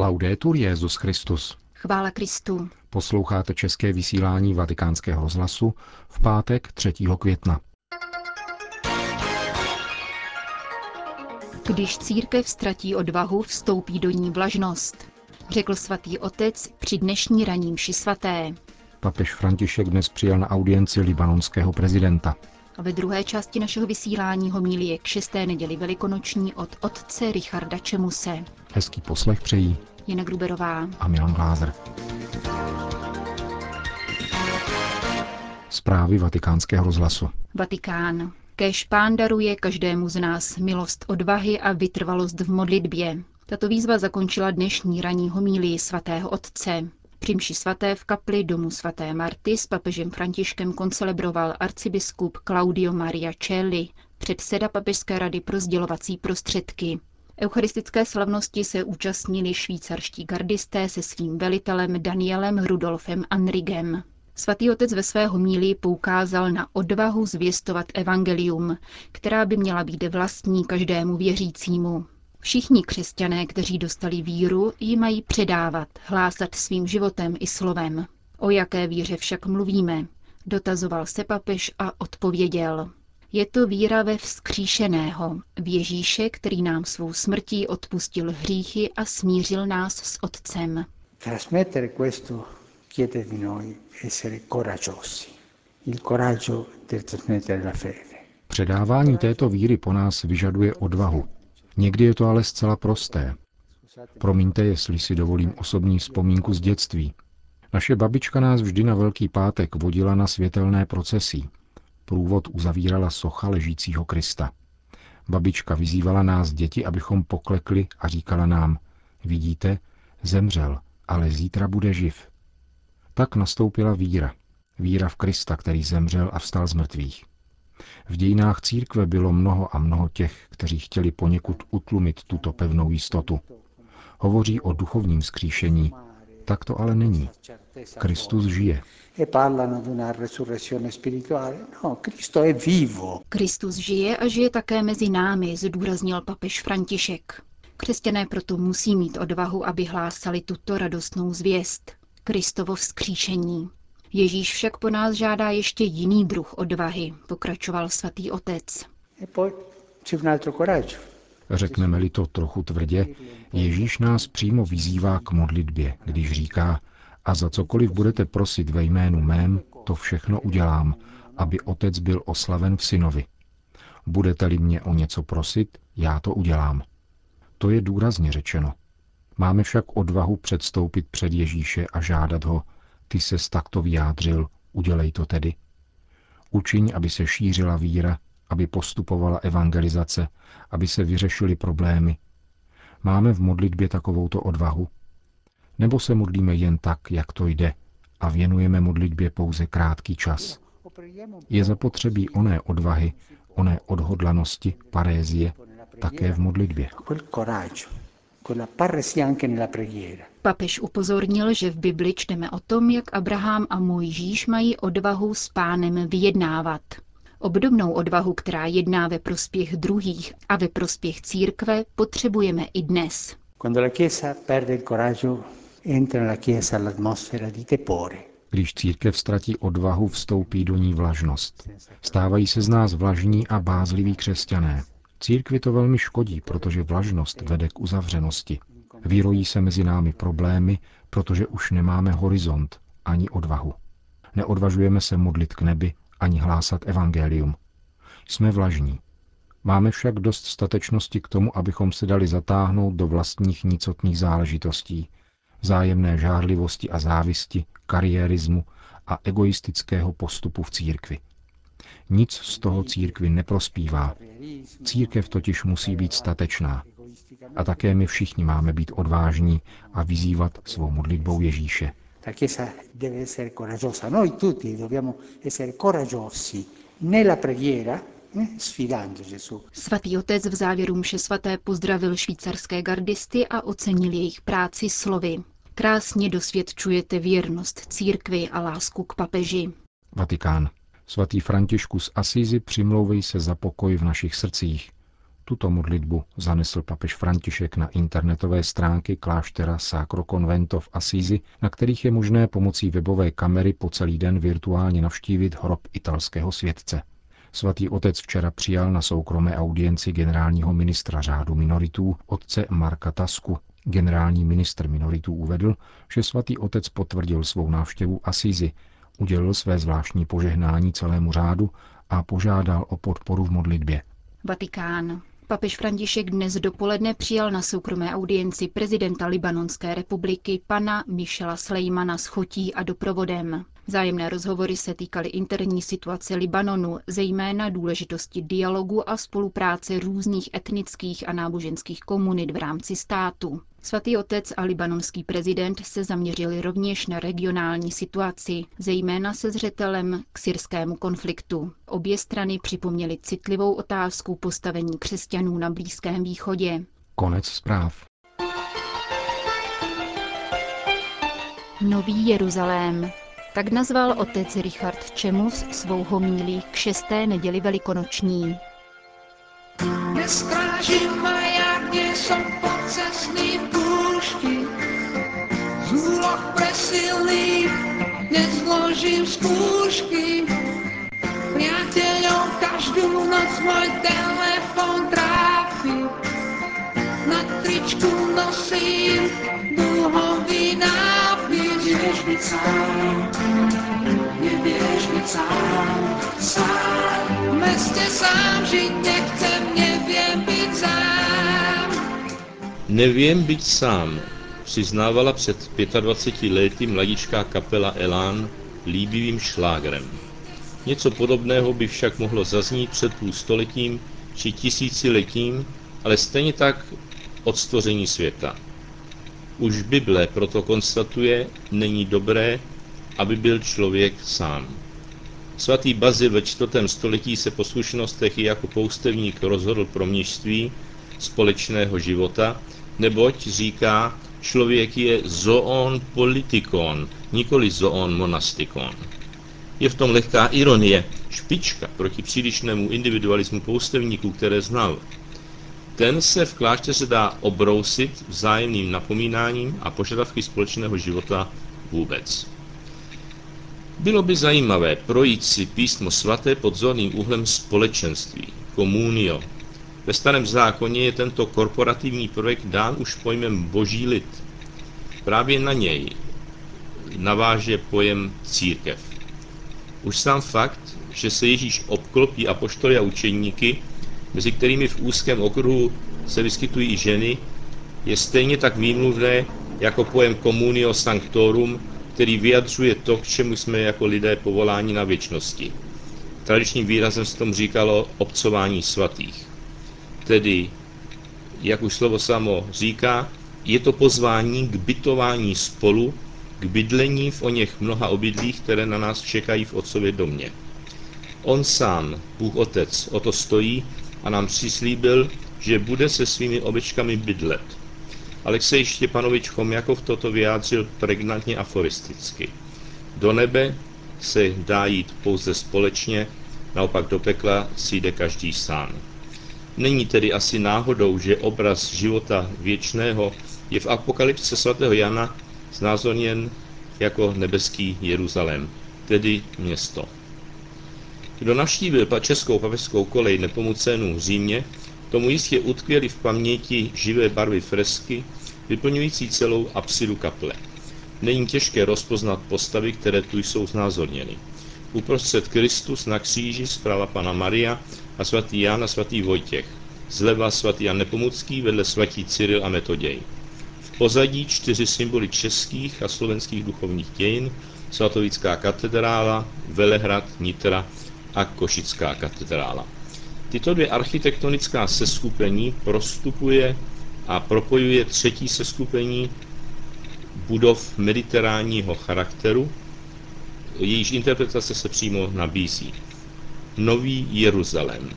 Laudetur Jezus Christus. Chvála Kristu. Posloucháte české vysílání Vatikánského rozhlasu v pátek 3. května. Když církev ztratí odvahu, vstoupí do ní vlažnost, řekl svatý otec při dnešní raním ši svaté. Papež František dnes přijal na audienci libanonského prezidenta. A ve druhé části našeho vysílání homílie k šesté neděli velikonoční od otce Richarda Čemuse. Hezký poslech přejí Jana Gruberová a Milan Glázer. Zprávy vatikánského rozhlasu. Vatikán. Kéž pán daruje každému z nás milost odvahy a vytrvalost v modlitbě. Tato výzva zakončila dnešní ranní homílii svatého otce. Při svaté v kapli domu svaté Marty s papežem Františkem koncelebroval arcibiskup Claudio Maria Celli, předseda Papežské rady pro sdělovací prostředky. Eucharistické slavnosti se účastnili švýcarští gardisté se svým velitelem Danielem Rudolfem Anrigem. Svatý otec ve své homílii poukázal na odvahu zvěstovat evangelium, která by měla být vlastní každému věřícímu. Všichni křesťané, kteří dostali víru, ji mají předávat, hlásat svým životem i slovem. O jaké víře však mluvíme? Dotazoval se papež a odpověděl. Je to víra ve vzkříšeného, v Ježíše, který nám svou smrtí odpustil hříchy a smířil nás s Otcem. Trasmettere questo chiede di noi essere coraggiosi. Il coraggio del trasmettere la fede. Předávání této víry po nás vyžaduje odvahu. Někdy je to ale zcela prosté. Promiňte, jestli si dovolím osobní vzpomínku z dětství. Naše babička nás vždy na Velký pátek vodila na světelné procesí. Průvod uzavírala socha ležícího Krista. Babička vyzývala nás děti, abychom poklekli a říkala nám, vidíte, zemřel, ale zítra bude živ. Tak nastoupila víra. Víra v Krista, který zemřel a vstal z mrtvých. V dějinách církve bylo mnoho a mnoho těch, kteří chtěli poněkud utlumit tuto pevnou jistotu. Hovoří o duchovním skříšení. Tak to ale není. Kristus žije. No, Kristus žije a žije také mezi námi, zdůraznil papež František. Křesťané proto musí mít odvahu, aby hlásali tuto radostnou zvěst. Kristovo vzkříšení. Ježíš však po nás žádá ještě jiný druh odvahy, pokračoval svatý otec. E Řekneme-li to trochu tvrdě, Ježíš nás přímo vyzývá k modlitbě, když říká, a za cokoliv budete prosit ve jménu mém, to všechno udělám, aby otec byl oslaven v synovi. Budete-li mě o něco prosit, já to udělám. To je důrazně řečeno. Máme však odvahu předstoupit před Ježíše a žádat ho, ty ses takto vyjádřil, udělej to tedy. Učiň, aby se šířila víra, aby postupovala evangelizace, aby se vyřešily problémy. Máme v modlitbě takovouto odvahu? Nebo se modlíme jen tak, jak to jde, a věnujeme modlitbě pouze krátký čas? Je zapotřebí oné odvahy, oné odhodlanosti, parézie, také v modlitbě. Papež upozornil, že v Bibli čteme o tom, jak Abraham a Mojžíš mají odvahu s pánem vyjednávat. Obdobnou odvahu, která jedná ve prospěch druhých a ve prospěch církve, potřebujeme i dnes. Když církev ztratí odvahu, vstoupí do ní vlažnost. Stávají se z nás vlažní a bázliví křesťané. Církvi to velmi škodí, protože vlažnost vede k uzavřenosti. Výrojí se mezi námi problémy, protože už nemáme horizont ani odvahu. Neodvažujeme se modlit k nebi ani hlásat evangelium. Jsme vlažní. Máme však dost statečnosti k tomu, abychom se dali zatáhnout do vlastních nicotných záležitostí, zájemné žárlivosti a závisti, kariérismu a egoistického postupu v církvi. Nic z toho církvi neprospívá. Církev totiž musí být statečná. A také my všichni máme být odvážní a vyzývat svou modlitbou Ježíše. La Chiesa deve essere coraggiosa. Noi tutti dobbiamo essere coraggiosi nella preghiera, eh, Svatý otec v závěru mše svaté pozdravil švýcarské gardisty a ocenil jejich práci slovy. Krásně dosvědčujete věrnost církvi a lásku k papeži. Vatikán. Svatý Františku z Asízy, přimlouvej se za pokoj v našich srdcích. Tuto modlitbu zanesl papež František na internetové stránky kláštera Sacro Convento v Assisi, na kterých je možné pomocí webové kamery po celý den virtuálně navštívit hrob italského světce. Svatý otec včera přijal na soukromé audienci generálního ministra řádu minoritů otce Marka Tasku. Generální ministr minoritů uvedl, že svatý otec potvrdil svou návštěvu Asizi, udělil své zvláštní požehnání celému řádu a požádal o podporu v modlitbě. Vatikán. Papež František dnes dopoledne přijal na soukromé audienci prezidenta Libanonské republiky pana Michela Slejmana s chotí a doprovodem. Zájemné rozhovory se týkaly interní situace Libanonu, zejména důležitosti dialogu a spolupráce různých etnických a náboženských komunit v rámci státu. Svatý otec a libanonský prezident se zaměřili rovněž na regionální situaci, zejména se zřetelem k syrskému konfliktu. Obě strany připomněly citlivou otázku postavení křesťanů na Blízkém východě. Konec zpráv. Nový Jeruzalém. Tak nazval otec Richard Čemus svou homílí k šesté neděli velikonoční. Nestrážím maják, úloh presilných nezložím každú noc telefon na tričku nosím nápis. Byť sám, nevieš byť sám, sám. V meste sám žiť nechcem, neviem byť sám. Nevím byť sám, přiznávala před 25 lety mladičká kapela Elán líbivým šlágrem. Něco podobného by však mohlo zaznít před půl stoletím či tisíciletím, ale stejně tak od stvoření světa. Už Bible proto konstatuje, není dobré, aby byl člověk sám. Svatý Bazil ve čtvrtém století se po zkušenostech jako poustevník rozhodl pro množství společného života, neboť říká, člověk je zoon politikon, nikoli zoon monastikon. Je v tom lehká ironie, špička proti přílišnému individualismu poustevníků, které znal. Ten se v klášteře dá obrousit vzájemným napomínáním a požadavky společného života vůbec. Bylo by zajímavé projít si písmo svaté pod zorným úhlem společenství, komunio. Ve starém zákoně je tento korporativní projekt dán už pojmem boží lid. Právě na něj naváže pojem církev. Už sám fakt, že se Ježíš obklopí apoštoly a učeníky, mezi kterými v úzkém okruhu se vyskytují i ženy, je stejně tak výmluvné jako pojem communio sanctorum, který vyjadřuje to, k čemu jsme jako lidé povoláni na věčnosti. Tradičním výrazem se tomu říkalo obcování svatých. Tedy, jak už slovo samo říká, je to pozvání k bytování spolu, k bydlení v o něch mnoha obydlích, které na nás čekají v Otcově domě. On sám, Bůh Otec, o to stojí a nám přislíbil, že bude se svými ovečkami bydlet. Alexej Štěpanovič Chomjakov toto vyjádřil pregnantně aforisticky. Do nebe se dá jít pouze společně, naopak do pekla si jde každý sám. Není tedy asi náhodou, že obraz života věčného je v apokalypse svatého Jana znázorněn jako nebeský Jeruzalém, tedy město. Kdo navštívil českou papežskou kolej Nepomucénů v Římě, tomu jistě utkvěly v paměti živé barvy fresky, vyplňující celou apsidu kaple. Není těžké rozpoznat postavy, které tu jsou znázorněny. Uprostřed Kristus na kříži, zprava Pana Maria a svatý Jan a svatý Vojtěch. Zleva svatý Jan Nepomucký vedle svatí Cyril a Metoděj. V pozadí čtyři symboly českých a slovenských duchovních dějin, svatovická katedrála, Velehrad, Nitra a Košická katedrála. Tyto dvě architektonická seskupení prostupuje a propojuje třetí seskupení budov mediteránního charakteru, jejíž interpretace se přímo nabízí. Nový Jeruzalém,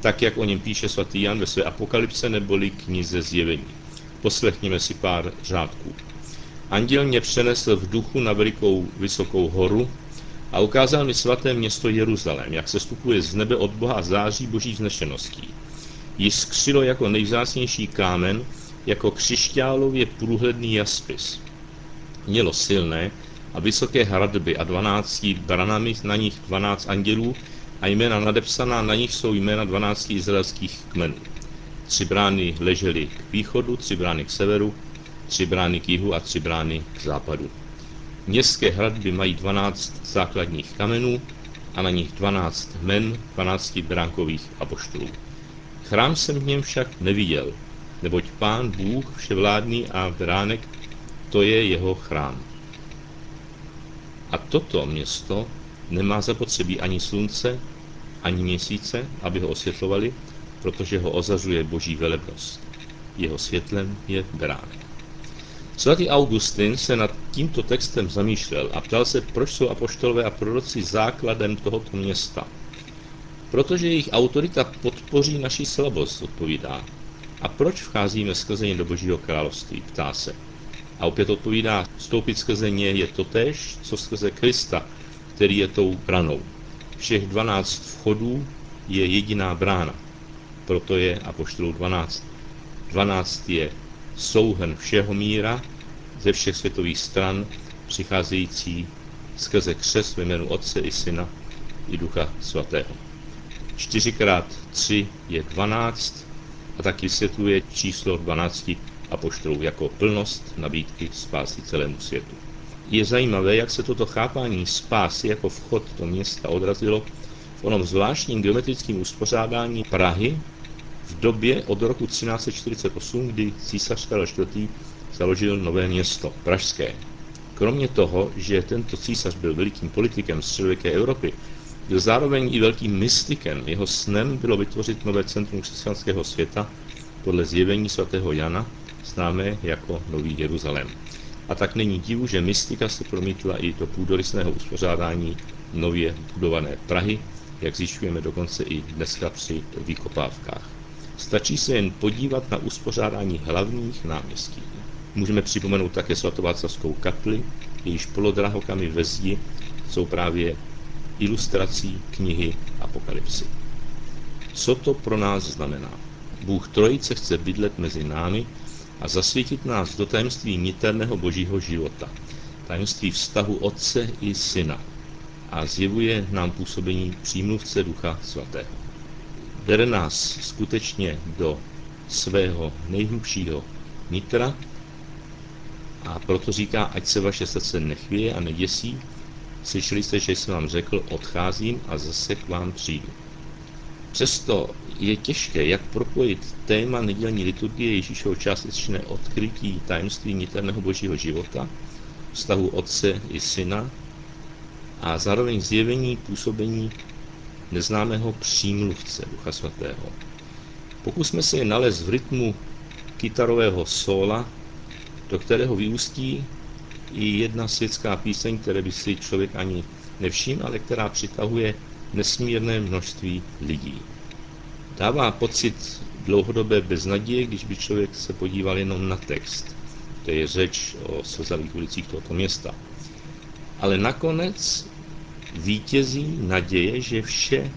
tak jak o něm píše svatý Jan ve své apokalypse neboli knize zjevení. Poslechněme si pár řádků. Anděl mě přenesl v duchu na velikou vysokou horu, a ukázal mi svaté město Jeruzalém, jak se stupuje z nebe od Boha září boží znešeností. jiskřilo jako nejvzácnější kámen, jako křišťálově průhledný jaspis. Mělo silné a vysoké hradby a dvanácti branami na nich dvanáct andělů a jména nadepsaná na nich jsou jména dvanácti izraelských kmenů. Tři brány ležely k východu, tři brány k severu, tři brány k jihu a tři brány k západu. Městské hradby mají 12 základních kamenů a na nich 12 men 12 bránkových apoštolů. Chrám jsem v něm však neviděl, neboť pán Bůh vševládný a bránek, to je jeho chrám. A toto město nemá zapotřebí ani slunce, ani měsíce, aby ho osvětlovali, protože ho ozařuje boží velebnost. Jeho světlem je beránek. Svatý Augustin se nad tímto textem zamýšlel a ptal se, proč jsou apoštolové a proroci základem tohoto města. Protože jejich autorita podpoří naši slabost, odpovídá. A proč vcházíme skrze ně do Božího království, ptá se. A opět odpovídá, vstoupit skrze ně je totéž, co skrze Krista, který je tou branou. Všech dvanáct vchodů je jediná brána, proto je apoštolů 12. 12 je souhrn všeho míra ze všech světových stran, přicházející skrze křes ve jménu Otce i Syna i Ducha Svatého. 4x3 je 12 a taky vysvětluje číslo 12 apoštolů jako plnost nabídky spásy celému světu. Je zajímavé, jak se toto chápání spásy jako vchod do města odrazilo v onom zvláštním geometrickém uspořádání Prahy v době od roku 1348, kdy císař Karel IV. založil nové město, Pražské. Kromě toho, že tento císař byl velikým politikem středověké Evropy, byl zároveň i velkým mystikem. Jeho snem bylo vytvořit nové centrum křesťanského světa podle zjevení svatého Jana, známé jako Nový Jeruzalém. A tak není divu, že mystika se promítla i do půdorysného uspořádání nově budované Prahy, jak zjišťujeme dokonce i dneska při vykopávkách. Stačí se jen podívat na uspořádání hlavních náměstí. Můžeme připomenout také svatováclavskou kapli, jejíž polodrahokamy ve zdi jsou právě ilustrací knihy Apokalypsy. Co to pro nás znamená? Bůh Trojice chce bydlet mezi námi a zasvětit nás do tajemství niterného božího života, tajemství vztahu Otce i Syna a zjevuje nám působení přímluvce Ducha Svatého bere nás skutečně do svého nejhlubšího nitra a proto říká, ať se vaše srdce nechvěje a neděsí. Slyšeli jste, že jsem vám řekl, odcházím a zase k vám přijdu. Přesto je těžké, jak propojit téma nedělní liturgie Ježíšovo částečné odkrytí tajemství niterného božího života, vztahu otce i syna a zároveň zjevení působení neznámého přímluvce Ducha Svatého. Pokusme se je nalézt v rytmu kytarového sola, do kterého vyústí i jedna světská píseň, které by si člověk ani nevšiml, ale která přitahuje nesmírné množství lidí. Dává pocit dlouhodobé beznaděje, když by člověk se podíval jenom na text. To je řeč o slzavých ulicích tohoto města. Ale nakonec vítězí naděje, že vše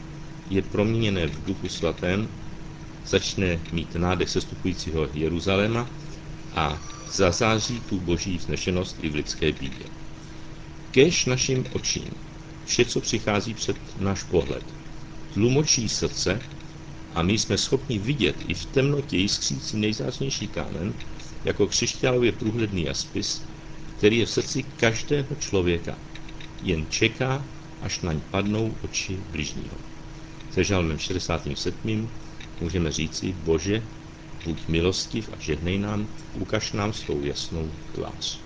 je proměněné v duchu svatém, začne mít nádech sestupujícího Jeruzaléma a zazáří tu boží vznešenost i v lidské bídě. Kež našim očím vše, co přichází před náš pohled, tlumočí srdce a my jsme schopni vidět i v temnotě jiskřící nejzářnější kámen jako křišťálově průhledný jaspis, který je v srdci každého člověka. Jen čeká, až naň padnou oči bližního. Se žalmem 67. můžeme říci, Bože, buď milostiv a žehnej nám, ukaž nám svou jasnou tvář.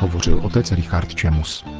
Hovořil otec Richard Čemus.